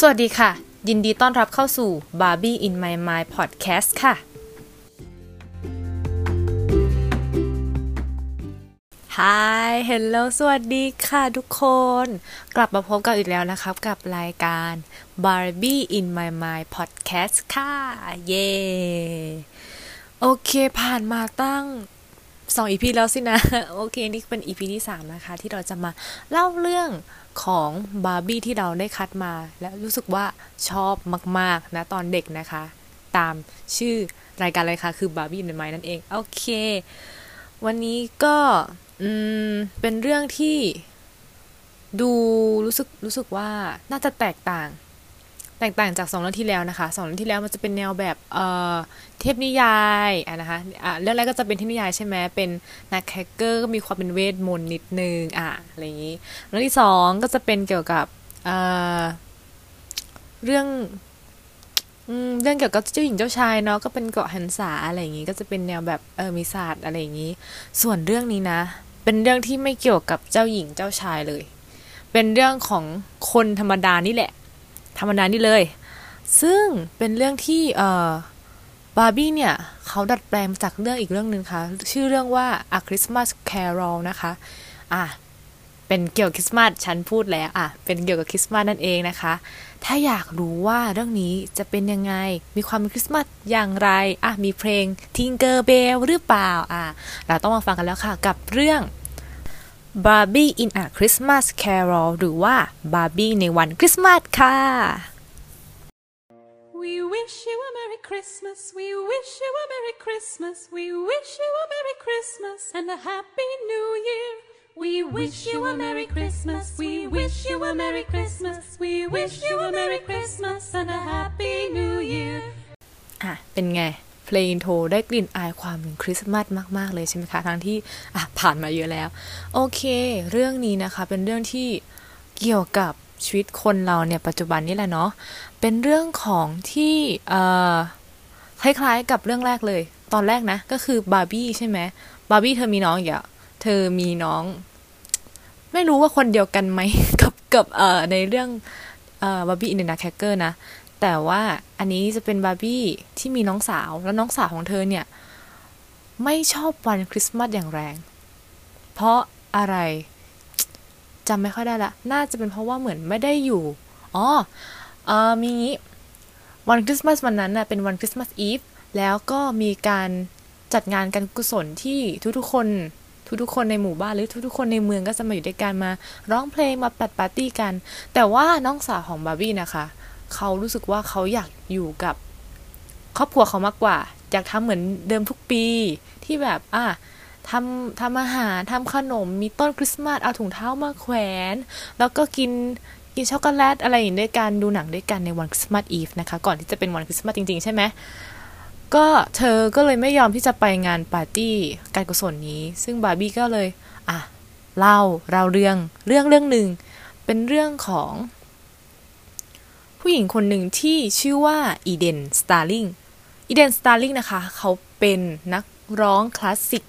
สวัสดีค่ะ ยินดีต้อนรับเข้าสู่ Barbie in My Mind Podcast ค่ะ Hi Hello สวัสดีค่ะทุกคน กลับมาพบกันอีกแล้วนะครับ กับรายการ Barbie in My Mind Podcast ค่ะ เย้โอเคผ่านมาตั้งสองอีพีแล้วสินะ โอเค นี่เป็นอีพีที่สามนะคะ ที่เราจะมาเล่าเรื่อง ของบาร์บี้ที่เราได้คัดมา และรู้สึกว่าชอบมาก ๆ นะตอนเด็กนะคะ ตามชื่อรายการเลยค่ะ คือบาร์บี้ในไม้นั่นเอง โอเค วันนี้ก็เป็นเรื่องที่ดูรู้สึกรู้สึกว่าน่าจะแตกต่าง ตกต่างจากสองเรื่องที่แล้วนะคะสองเรื่องที่แล้วมันจะเป็นแนวแบบเอ่อเทพนิยายอะนะคะอะเรื่องแรกก็จะเป็นเทพนิยายใช่ไหมเป็นนักแคคเกอร์ก็มีความเป็นเวทมนต์นิดนึงอะอะไรอย่างนี้เรื่องที่สองก็จะเป็นเกี่ยวกับเอ่อเรื่องเรื่องเกี่ยวกับเจ้าหญิงเจ้าชายเนาะก็เป็นเกาะหันษาอะไรอย่างนี้ก็จะเป็นแนวแบบเออมีศาสตร์อะไรอย่างนี้ ส่วนเรื่องนี้นะ เป็นเรื่องที่ไม่เกี่ยวกับเจ้าหญิงเจ้าชายเลย เป็นเรื่องของคนธรรมดานี่แหละ ธรรมดานี่เลย ซึ่งเป็นเรื่องที่เอ่อบาร์บี้เนี่ย เขาดัดแปลงจากเรื่องอีกเรื่องหนึ่งค่ะ ชื่อเรื่องว่า A Christmas Carol นะคะ อะ เป็นเกี่ยวกับคริสต์มาสฉันพูดแล้วอะ เป็นเกี่ยวกับคริสต์มาสนั่นเองนะคะ ถ้าอยากรู้ว่าเรื่องนี้จะเป็นยังไง มีความเป็นคริสต์มาสอย่างไร อะ มีเพลง Tinker Bell หรือเปล่า อะ เราต้องมาฟังกันแล้วค่ะ กับเรื่อง Barbie in a Christmas Carol หรือว่า Barbie ในวันคริสต์มาสค่ะ We wish you a Merry Christmas. We wish you a Merry Christmas. We wish you a Merry Christmas and a Happy New Year. We wish you a Merry Christmas. We wish you a Merry Christmas. We wish you a Merry Christmas and a Happy New Year. อะเป็นไง เพลงโทรได้กลิ่นอายความเป็นคริสต์มาสมาก ๆ เลยใช่ไหมคะทั้งที่อะผ่านมาเยอะแล้ว โอเค เรื่องนี้นะคะเป็นเรื่องที่เกี่ยวกับชีวิตคนเราเนี่ยปัจจุบันนี่แหละเนาะเป็นเรื่องของที่เออคล้ายๆกับเรื่องแรกเลย ตอนแรกนะ ก็คือบาร์บี้ใช่ไหมบาร์บี้เธอมีน้องอีกอะเธอมีน้อง ไม่รู้ว่าคนเดียวกันไหมกับกับเอ่อในเรื่องเอ่อ Barbie in the Nutcracker นะ แต่ว่าอันนี้จะเป็นบาร์บี้ที่มีน้องสาว แล้วน้องสาวของเธอเนี่ย ไม่ชอบวันคริสต์มาสอย่างแรง เพราะอะไรจำไม่ค่อยได้ละ น่าจะเป็นเพราะว่าเหมือนไม่ได้อยู่ อ๋อเออมีงี้วันคริสต์มาสวันนั้นน่ะเป็นวันคริสต์มาสอีฟแล้วก็มีการจัดงานการกุศลที่ทุกๆคนทุกๆคนในหมู่บ้านหรือทุกๆคนในเมืองก็จะมาอยู่ด้วยกันมา ร้องเพลงมาปัดปาร์ตี้กัน แต่ว่าน้องสาวของบาร์บี้นะคะ เขารู้สึกว่าเขาอยากอยู่กับครอบครัวเขามากกว่า อยากทำเหมือนเดิมทุกปีที่แบบ อะทำทำอาหารทำขนมมีต้นคริสต์มาสเอาถุงเท้ามาแขวน แล้วก็กินกินช็อกโกแลตอะไรอย่างด้วยกันดูหนังด้วยกันในวันคริสต์มาสอีฟนะคะ ก่อนที่จะเป็นวันคริสต์มาสจริง ๆ ใช่ไหมก็เธอก็เลยไม่ยอมที่จะไปงานปาร์ตี้การกุศลนี้ ซึ่งบาร์บี้ก็เลย อะ เล่าเล่าเรื่องเรื่องเรื่องหนึ่งเป็นเรื่องของ ผู้หญิงคนหนึ่งที่ชื่อว่าอีเดนสตาร์ลิงอีเดนสตาร์ลิงนะคะ เขาเป็นนักร้องคลาสสิก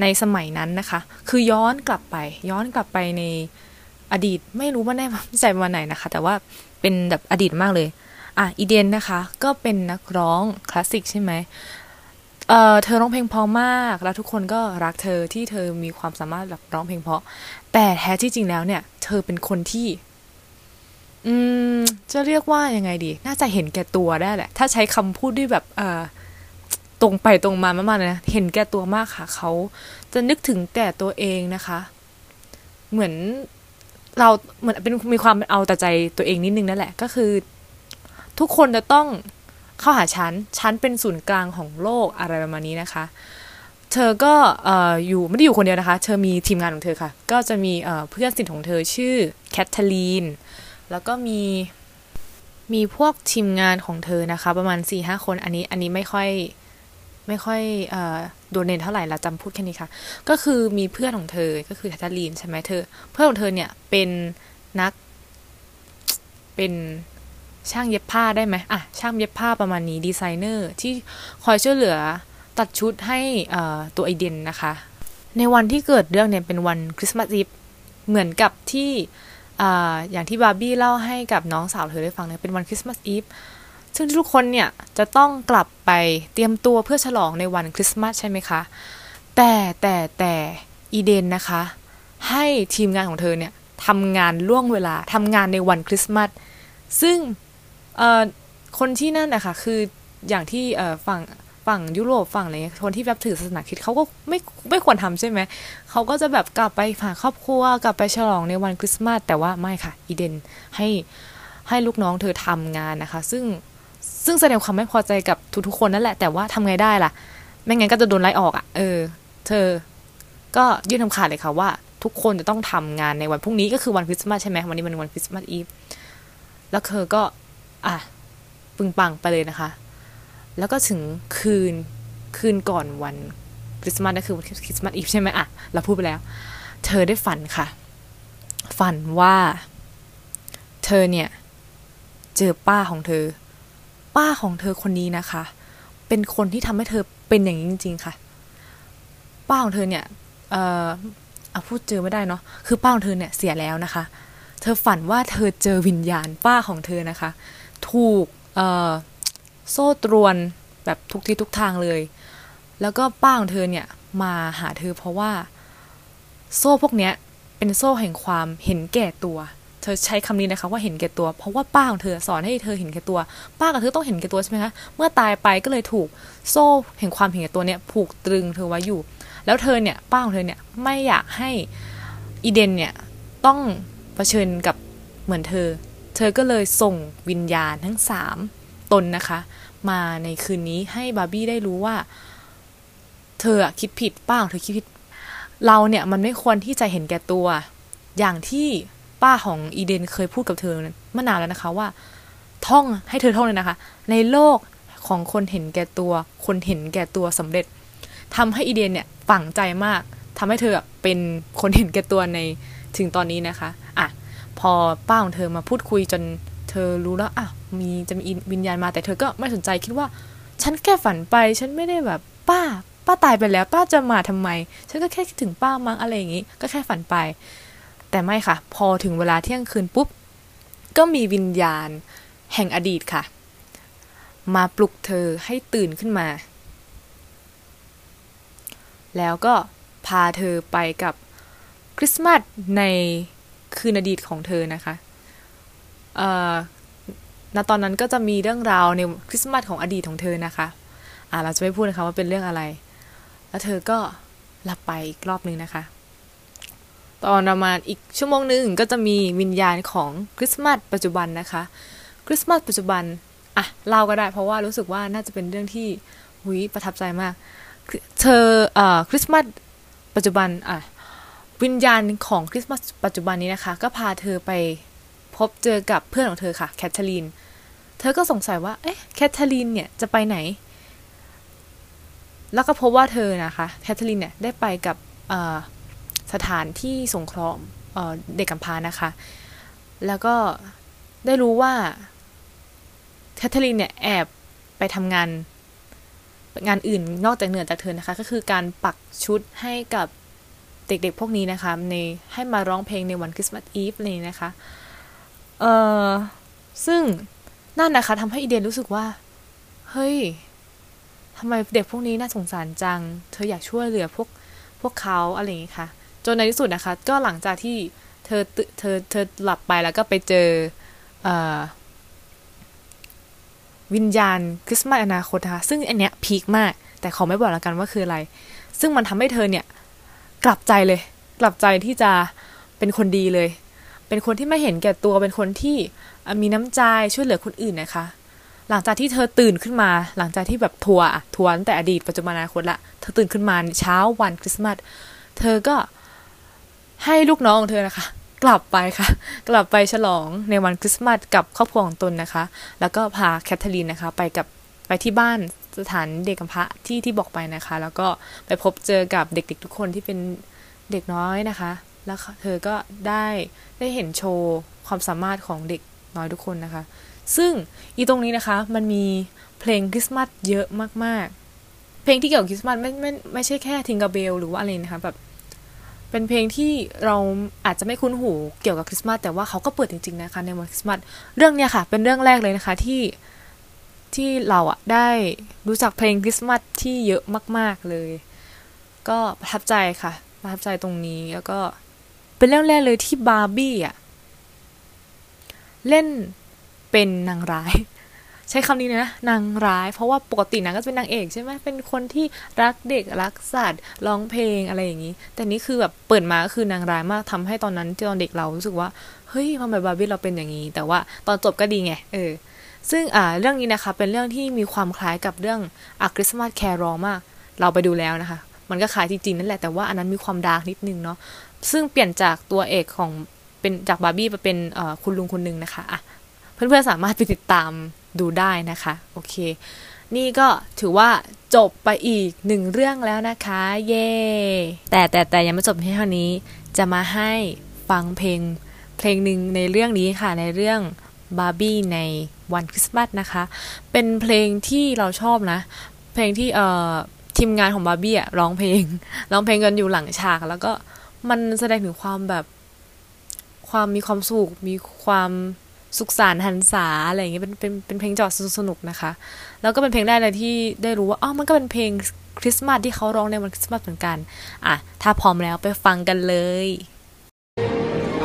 ในสมัยนั้นนะคะ คือย้อนกลับไป ย้อนกลับไปในอดีตไม่รู้ว่าแน่ใจวันไหนนะคะ แต่ว่าเป็นแบบอดีตมากเลยอะอีเดนนะคะ ก็เป็นนักร้องคลาสสิกใช่ไหมเอ่อเธอร้องเพลงเพราะมาก แล้วทุกคนก็รักเธอที่เธอมีความสามารถแบบร้องเพลงเพราะ แต่แท้ที่จริงแล้วเนี่ย เธอเป็นคนที่ อืม จะเรียกว่ายังไงดี น่าจะเห็นแก่ตัวได้แหละ ถ้าใช้คำพูดด้วยแบบเอ่อตรงไปตรงมามากๆเลยนะ เห็นแก่ตัวมากค่ะ เขาจะนึกถึงแต่ตัวเองนะคะ เหมือนเราเหมือนเป็นมีความเอาแต่ใจตัวเองนิดนึงนั่นแหละ ก็คือ ทุกคนจะต้องเข้าหาฉัน ฉันเป็นศูนย์กลางของโลกอะไรประมาณนี้นะคะ เธอก็เอ่ออยู่ไม่ได้อยู่คนเดียวนะคะ เธอมีทีมงานของเธอค่ะ ก็จะมีเอ่อเพื่อนสนิทของเธอชื่อแคทเธอรีน แล้วก็มีมีพวกทีมงานของเธอนะคะ ประมาณสี่ห้าคนอันนี้อันนี้ไม่ค่อยไม่ค่อยโดดเด่นเท่าไหร่เราจำพูดแค่นี้ค่ะ ก็คือมีเพื่อนของเธอก็คือแคทเธอรีนใช่ไหมเธอ เพื่อนของเธอเนี่ยเป็นนัก เป็นช่างเย็บผ้าได้ไหมอะช่างเย็บผ้าประมาณนี้ดีไซเนอร์ที่คอยช่วยเหลือตัดชุดให้ตัวอีเดนนะคะ ในวันที่เกิดเรื่องเนี่ยเป็นวันคริสต์มาสอีฟเหมือนกับที่ อย่างที่บาร์บี้เล่าให้กับน้องสาวเธอได้ฟังเนี่ยเป็นวันคริสต์มาสอีฟซึ่งทุกคนเนี่ยจะต้องกลับไปเตรียมตัวเพื่อฉลองในวันคริสต์มาสใช่ไหมคะ แต่แต่แต่อีเดนนะคะ ให้ทีมงานของเธอเนี่ยทำงานล่วงเวลาทำงานในวันคริสต์มาสซึ่งคนที่นั่นนะคะคืออย่างที่ฝั่ง ฝั่งยุโรปฝั่งอะไรเงี้ยคนที่แบบถือศาสนาคริสต์เขาก็ไม่ไม่ควรทำใช่ไหมเขาก็จะแบบกลับไปหาครอบครัวกลับไปฉลองในวันคริสต์มาสแต่ว่าไม่ค่ะอีเดนให้ให้ลูกน้องเธอทำงานนะคะ ซึ่งซึ่งแสดงความไม่พอใจกับทุกๆคนนั่นแหละแต่ว่าทำไงได้ล่ะ ไม่งั้นก็จะโดนไล่ออกอะ่ะ เออ เธอ ก็ยื่นคำขาดเลยค่ะว่า ทุกคนจะต้องทำงานในวันพรุ่งนี้ก็คือวันคริสต์มาสใช่ไหมวันนี้มันวันคริสต์มาสอีฟแล้วเธอก็ อะปึงปังไปเลยนะคะ แล้วก็ถึงคืนคืนก่อนวันคริสต์มาสนั่นคือวันคริสต์มาสอีฟใช่ไหมอะเราพูดไปแล้ว เธอได้ฝันค่ะ ฝันว่า เธอเนี่ย เจอป้าของเธอ ป้าของเธอคนนี้นะคะ เป็นคนที่ทำให้เธอเป็นอย่างนี้จริง ๆ ค่ะ ป้าของเธอเนี่ย เอ่อเอาพูดเจอไม่ได้เนาะคือป้าของเธอเนี่ยเสียแล้วนะคะ เธอฝันว่าเธอเจอวิญญาณป้าของเธอนะคะ ถูกเอ่อ โซ่ตรวนแบบทุกที่ทุกทางเลย แล้วก็ป้าของเธอเนี่ยมาหาเธอเพราะว่า โซ่พวกเนี้ยเป็นโซ่แห่งความเห็นแก่ตัว เธอใช้คำนี้นะคะว่าเห็นแก่ตัว เพราะว่าป้าของเธอสอนให้เธอเห็นแก่ตัว ป้ากับเธอต้องเห็นแก่ตัวใช่ไหมคะ เมื่อตายไปก็เลยถูกโซ่แห่งความเห็นแก่ตัวเนี่ยผูกตรึงเธอไว้อยู่ แล้วเธอเนี่ยป้าของเธอเนี่ยไม่อยากให้อีเดนเนี่ยต้องเผชิญกับเหมือนเธอ เธอก็เลยส่งวิญญาณทั้งสาม ตนนะคะ มาในคืนนี้ให้บาร์บี้ได้รู้ว่า เธอคิดผิดป้าของเธอคิดผิด เราเนี่ยมันไม่ควรที่จะเห็นแก่ตัว อย่างที่ป้าของอีเดนเคยพูดกับเธอเมื่อนานแล้วนะคะว่า ท่องให้เธอท่องเลยนะคะ ในโลกของคนเห็นแก่ตัว คนเห็นแก่ตัวสำเร็จทำให้อีเดนเนี่ยฝังใจมากทำให้เธอเป็นคนเห็นแก่ตัวในถึงตอนนี้นะคะอะพอป้าของเธอมาพูดคุยจน เธอรู้แล้วอะมีจะมีวิญญาณมาแต่เธอก็ไม่สนใจคิดว่า ฉันแค่ฝันไป ฉันไม่ได้แบบป้า ป้าตายไปแล้ว ป้าจะมาทำไม ฉันก็แค่คิดถึงป้ามั้งอะไรอย่างงี้ ก็แค่ฝันไป แต่ไม่ค่ะ พอถึงเวลาเที่ยงคืนปุ๊บ ก็มีวิญญาณแห่งอดีตค่ะ มาปลุกเธอให้ตื่นขึ้นมา แล้วก็พาเธอไปกับคริสต์มาสในคืนอดีตของเธอนะคะ ณตอนนั้นก็จะมีเรื่องราวในคริสต์มาสของอดีตของเธอนะคะอ่าเราจะไม่พูดนะคะว่าเป็นเรื่องอะไร แล้วเธอก็หลับไปอีกรอบนึงนะคะ ตอนประมาณอีกชั่วโมงหนึ่งก็จะมีวิญญาณของคริสต์มาสปัจจุบันนะคะ คริสต์มาสปัจจุบันอะเล่าก็ได้เพราะว่ารู้สึกว่าน่าจะเป็นเรื่องที่หุยประทับใจมาก เธอเอ่อคริสต์มาสปัจจุบันอะวิญญาณของคริสต์มาสปัจจุบันนี้นะคะ ก็พาเธอไป พบเจอกับเพื่อนของเธอค่ะแคทเธอรีน เธอก็สงสัยว่า เอ๊ะแคทเธอรีนเนี่ยจะไปไหน แล้วก็พบว่าเธอนะคะแคทเธอรีนเนี่ยได้ไปกับสถานที่สงเคราะห์เด็กกำพร้านะคะ แล้วก็ได้รู้ว่าแคทเธอรีนเนี่ยแอบไปทำงานงานอื่นนอกจากเหนือจากเธอนะคะ ก็คือการปักชุดให้กับเด็กๆพวกนี้นะคะในให้มาร้องเพลงในวันคริสต์มาสอีฟนี่นะคะ เออซึ่งนั่นนะคะทำให้อีเดนรู้สึกว่า เฮ้ยทำไมเด็กพวกนี้น่าสงสารจัง เธออยากช่วยเหลือพวกพวกเขาอะไรอย่างนี้ค่ะ จนในที่สุดนะคะ ก็หลังจากที่เธอเธอเธอหลับไปแล้วก็ไปเจอเอ่อวิญญาณคริสต์มาสอนาคตนะคะซึ่งอันเนี้ยพีคมาก แต่ขอไม่บอกแล้วกันว่าคืออะไร ซึ่งมันทำให้เธอเนี่ย กลับใจเลย กลับใจที่จะเป็นคนดีเลย เป็นคนที่ไม่เห็นแก่ตัวเป็นคนที่มีน้ำใจช่วยเหลือคนอื่นนะคะ หลังจากที่เธอตื่นขึ้นมา หลังจากที่แบบทัวร์ทัวร์ตั้งแต่อดีตปัจจุบันอนาคตละเธอตื่นขึ้นมาเช้าวันคริสต์มาสเธอก็ให้ลูกน้องของเธอนะคะ กลับไปค่ะ กลับไปฉลองในวันคริสต์มาสกับครอบครัวของตนนะคะ แล้วก็พาแคทเธอรีนนะคะ ไปกับไปที่บ้านสถานเด็กกำพร้าที่ที่บอกไปนะคะ แล้วก็ไปพบเจอกับเด็กๆทุกคนที่เป็นเด็กน้อยนะคะ แล้วเธอก็ได้ได้เห็นโชว์ความสามารถของเด็กน้อยทุกคนนะคะ ซึ่งอีตรงนี้นะคะมันมีเพลงคริสต์มาสเยอะมากๆ เพลงที่เกี่ยวกับคริสต์มาสไม่ไม่ไม่ใช่แค่ทิงกาเบลหรือว่าอะไรนะคะแบบเป็นเพลงที่เราอาจจะไม่คุ้นหูเกี่ยวกับคริสต์มาสแต่ว่าเขาก็เปิดจริงๆนะคะในวันคริสต์มาสเรื่องเนี้ยค่ะ เป็นเรื่องแรกเลยนะคะที่ที่เราอะได้รู้จักเพลงคริสต์มาสที่เยอะมาก ๆเลย ก็ประทับใจค่ะประทับใจตรงนี้แล้วก็ เป็นเรื่องแรกเลยที่บาร์บี้อะเล่นเป็นนางร้าย ใช้คำนี้นะนางร้าย เพราะว่าปกตินางก็จะเป็นนางเอกใช่ไหมเป็นคนที่รักเด็กรักสัตว์ร้องเพลงอะไรอย่างนี้ แต่นี่คือแบบเปิดมาก็คือนางร้ายมากทำให้ตอนนั้นตอนเด็กเรารู้สึกว่าเฮ้ยทำไมบาร์บี้เราเป็นอย่างนี้ แต่ว่าตอนจบก็ดีไงเออซึ่งอ่าเรื่องนี้นะคะเป็นเรื่องที่มีความคล้ายกับเรื่อง A Christmas Carol มาก เราไปดูแล้วนะคะ มันก็คล้ายจริงๆนั่นแหละแต่ว่าอันนั้นมีความ dark นิดนึงเนาะ ซึ่งเปลี่ยนจากตัวเอกของเป็นจากบาร์บี้ไปเป็นคุณลุงคนหนึ่งนะคะอะเพื่อนๆสามารถไปติดตามดูได้นะคะ โอเค นี่ก็ถือว่าจบไปอีกหนึ่งเรื่องแล้วนะคะ เย่แต่แต่แต่ยังไม่จบแค่เท่านี้ จะมาให้ฟังเพลงเพลงหนึ่งในเรื่องนี้ค่ะในเรื่องบาร์บี้ในวันคริสต์มาสนะคะ เป็นเพลงที่เราชอบนะ เพลงที่เอ่อทีมงานของบาร์บี้อะร้องเพลงร้องเพลงกันอยู่หลังฉากแล้วก็ มันแสดงถึงความแบบความมีความสุขมีความสุขสันต์หันษาอะไรอย่างเงี้ยเป็นเป็นเป็นเพลงจอดสนุกๆนะคะ แล้วก็เป็นเพลงแรกเลยที่ได้รู้ว่าอ๋อมันก็เป็นเพลงคริสต์มาสที่เขาร้องในวันคริสต์มาสเหมือนกัน อะ ถ้าพร้อมแล้วไปฟังกันเลย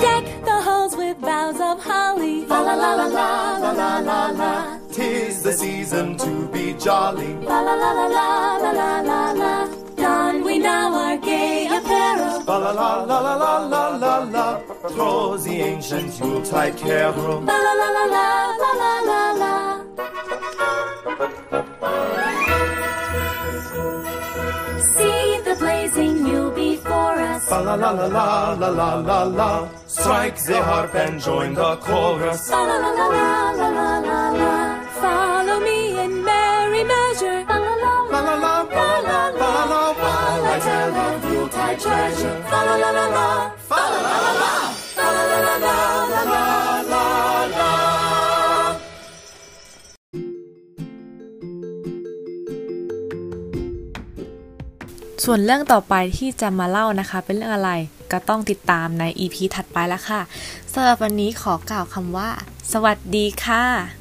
Deck the halls with boughs of holly. La la la la la la la la la. Tis the season to be jolly. La la la la la la la la Don we now our gay apparel. La la la la la la la la la. Throw the ancient Yuletide carol. La la la la la la la la la. See the blazing Yule before us. La la la la la la la la la. Strike the harp and join the chorus. La la la la la la la la ส่วนเรื่องต่อไปที่จะมาเล่านะคะ เป็นเรื่องอะไรก็ต้องติดตามใน EP ถัดไปแล้วค่ะสำหรับวันนี้ขอกล่าวคำว่า สวัสดีค่ะ